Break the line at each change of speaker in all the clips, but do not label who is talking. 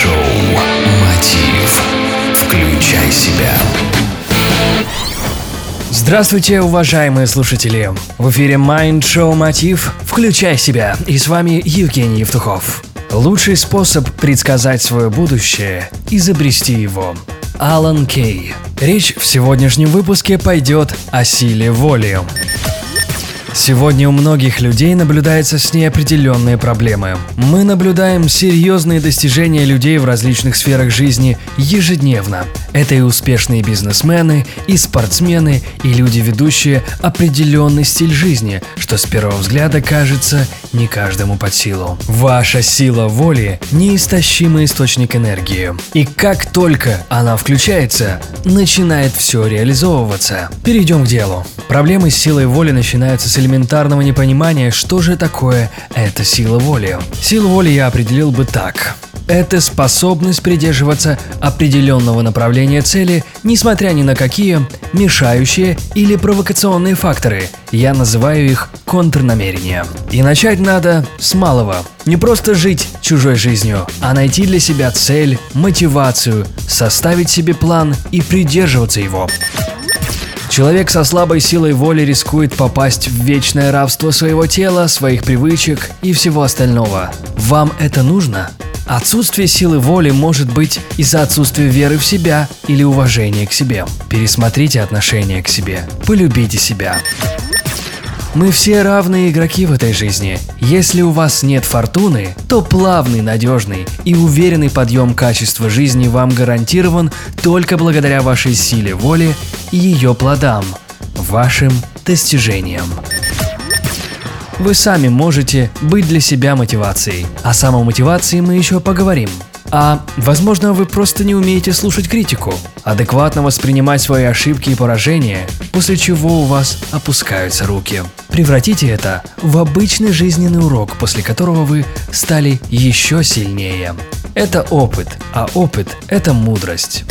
Майнд-шоу «Мотив». Включай себя.
Здравствуйте, уважаемые слушатели! В эфире Mind Show Мотив «Включай себя» и с вами Евгений Евтухов. Лучший способ предсказать свое будущее – изобрести его. Алан Кей. Речь в сегодняшнем выпуске пойдет о силе воли. Сегодня у многих людей наблюдаются с ней определенные проблемы. Мы наблюдаем серьезные достижения людей в различных сферах жизни ежедневно. Это и успешные бизнесмены, и спортсмены, и люди, ведущие определенный стиль жизни, что с первого взгляда кажется не каждому под силу. Ваша сила воли – неистощимый источник энергии. И как только она включается, начинает все реализовываться. Перейдем к делу. Проблемы с силой воли начинаются с элементарного непонимания, что же такое эта сила воли. Силу воли я определил бы так. Это способность придерживаться определенного направления цели, несмотря ни на какие мешающие или провокационные факторы. Я называю их контрнамерения. И начать надо с малого. Не просто жить чужой жизнью, а найти для себя цель, мотивацию, составить себе план и придерживаться его. Человек со слабой силой воли рискует попасть в вечное рабство своего тела, своих привычек и всего остального. Вам это нужно? Отсутствие силы воли может быть из-за отсутствия веры в себя или уважения к себе. Пересмотрите отношение к себе. Полюбите себя. Мы все равные игроки в этой жизни. Если у вас нет фортуны, то плавный, надежный и уверенный подъем качества жизни вам гарантирован только благодаря вашей силе воли и ее плодам, вашим достижениям. Вы сами можете быть для себя мотивацией. О самомотивации мы еще поговорим. А, возможно, вы просто не умеете слушать критику, адекватно воспринимать свои ошибки и поражения, после чего у вас опускаются руки. Превратите это в обычный жизненный урок, после которого вы стали еще сильнее. Это опыт, а опыт – это мудрость.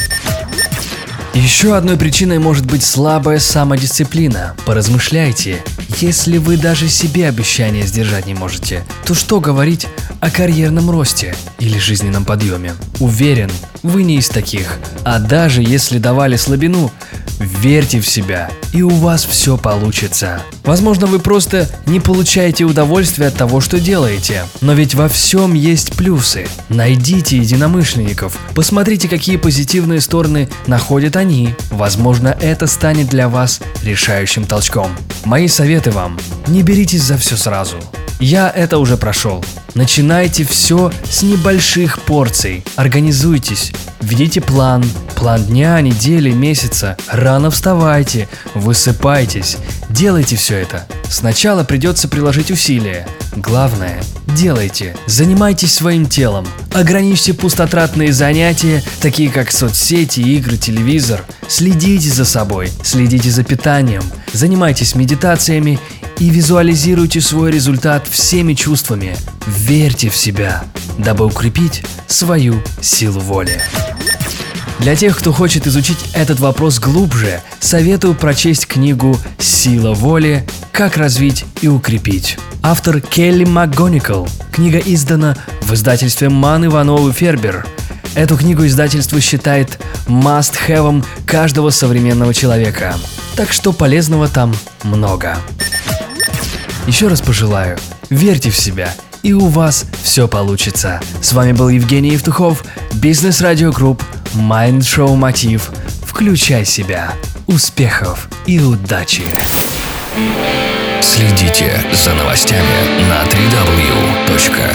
Еще одной причиной может быть слабая самодисциплина. Поразмышляйте, если вы даже себе обещания сдержать не можете, то что говорить о карьерном росте или жизненном подъеме? Уверен, вы не из таких. А даже если давали слабину, верьте в себя, и у вас все получится. Возможно, вы просто не получаете удовольствия от того, что делаете. Но ведь во всем есть плюсы. Найдите единомышленников, посмотрите, какие позитивные стороны находят они. Возможно, это станет для вас решающим толчком. Мои советы вам. Не беритесь за все сразу. Я это уже прошел. Начинайте все с небольших порций. Организуйтесь. Введите план. План дня, недели, месяца. Рано вставайте. Высыпайтесь. Делайте все это. Сначала придется приложить усилия. Главное – делайте. Занимайтесь своим телом. Ограничьте пустотратные занятия, такие как соцсети, игры, телевизор. Следите за собой. Следите за питанием. Занимайтесь медитациями и визуализируйте свой результат всеми чувствами. Верьте в себя, дабы укрепить свою силу воли. Для тех, кто хочет изучить этот вопрос глубже, советую прочесть книгу «Сила воли. Как развить и укрепить». Автор Келли МакГоникл. Книга издана в издательстве Ман Иванов и Фербер. Эту книгу издательство считает must-have каждого современного человека. Так что полезного там много. Еще раз пожелаю, верьте в себя, и у вас все получится. С вами был Евгений Евтухов, Бизнес Радио Групп, Майнд Шоу Мотив. Включай себя. Успехов и удачи!
Следите за новостями на www.евтухов.ком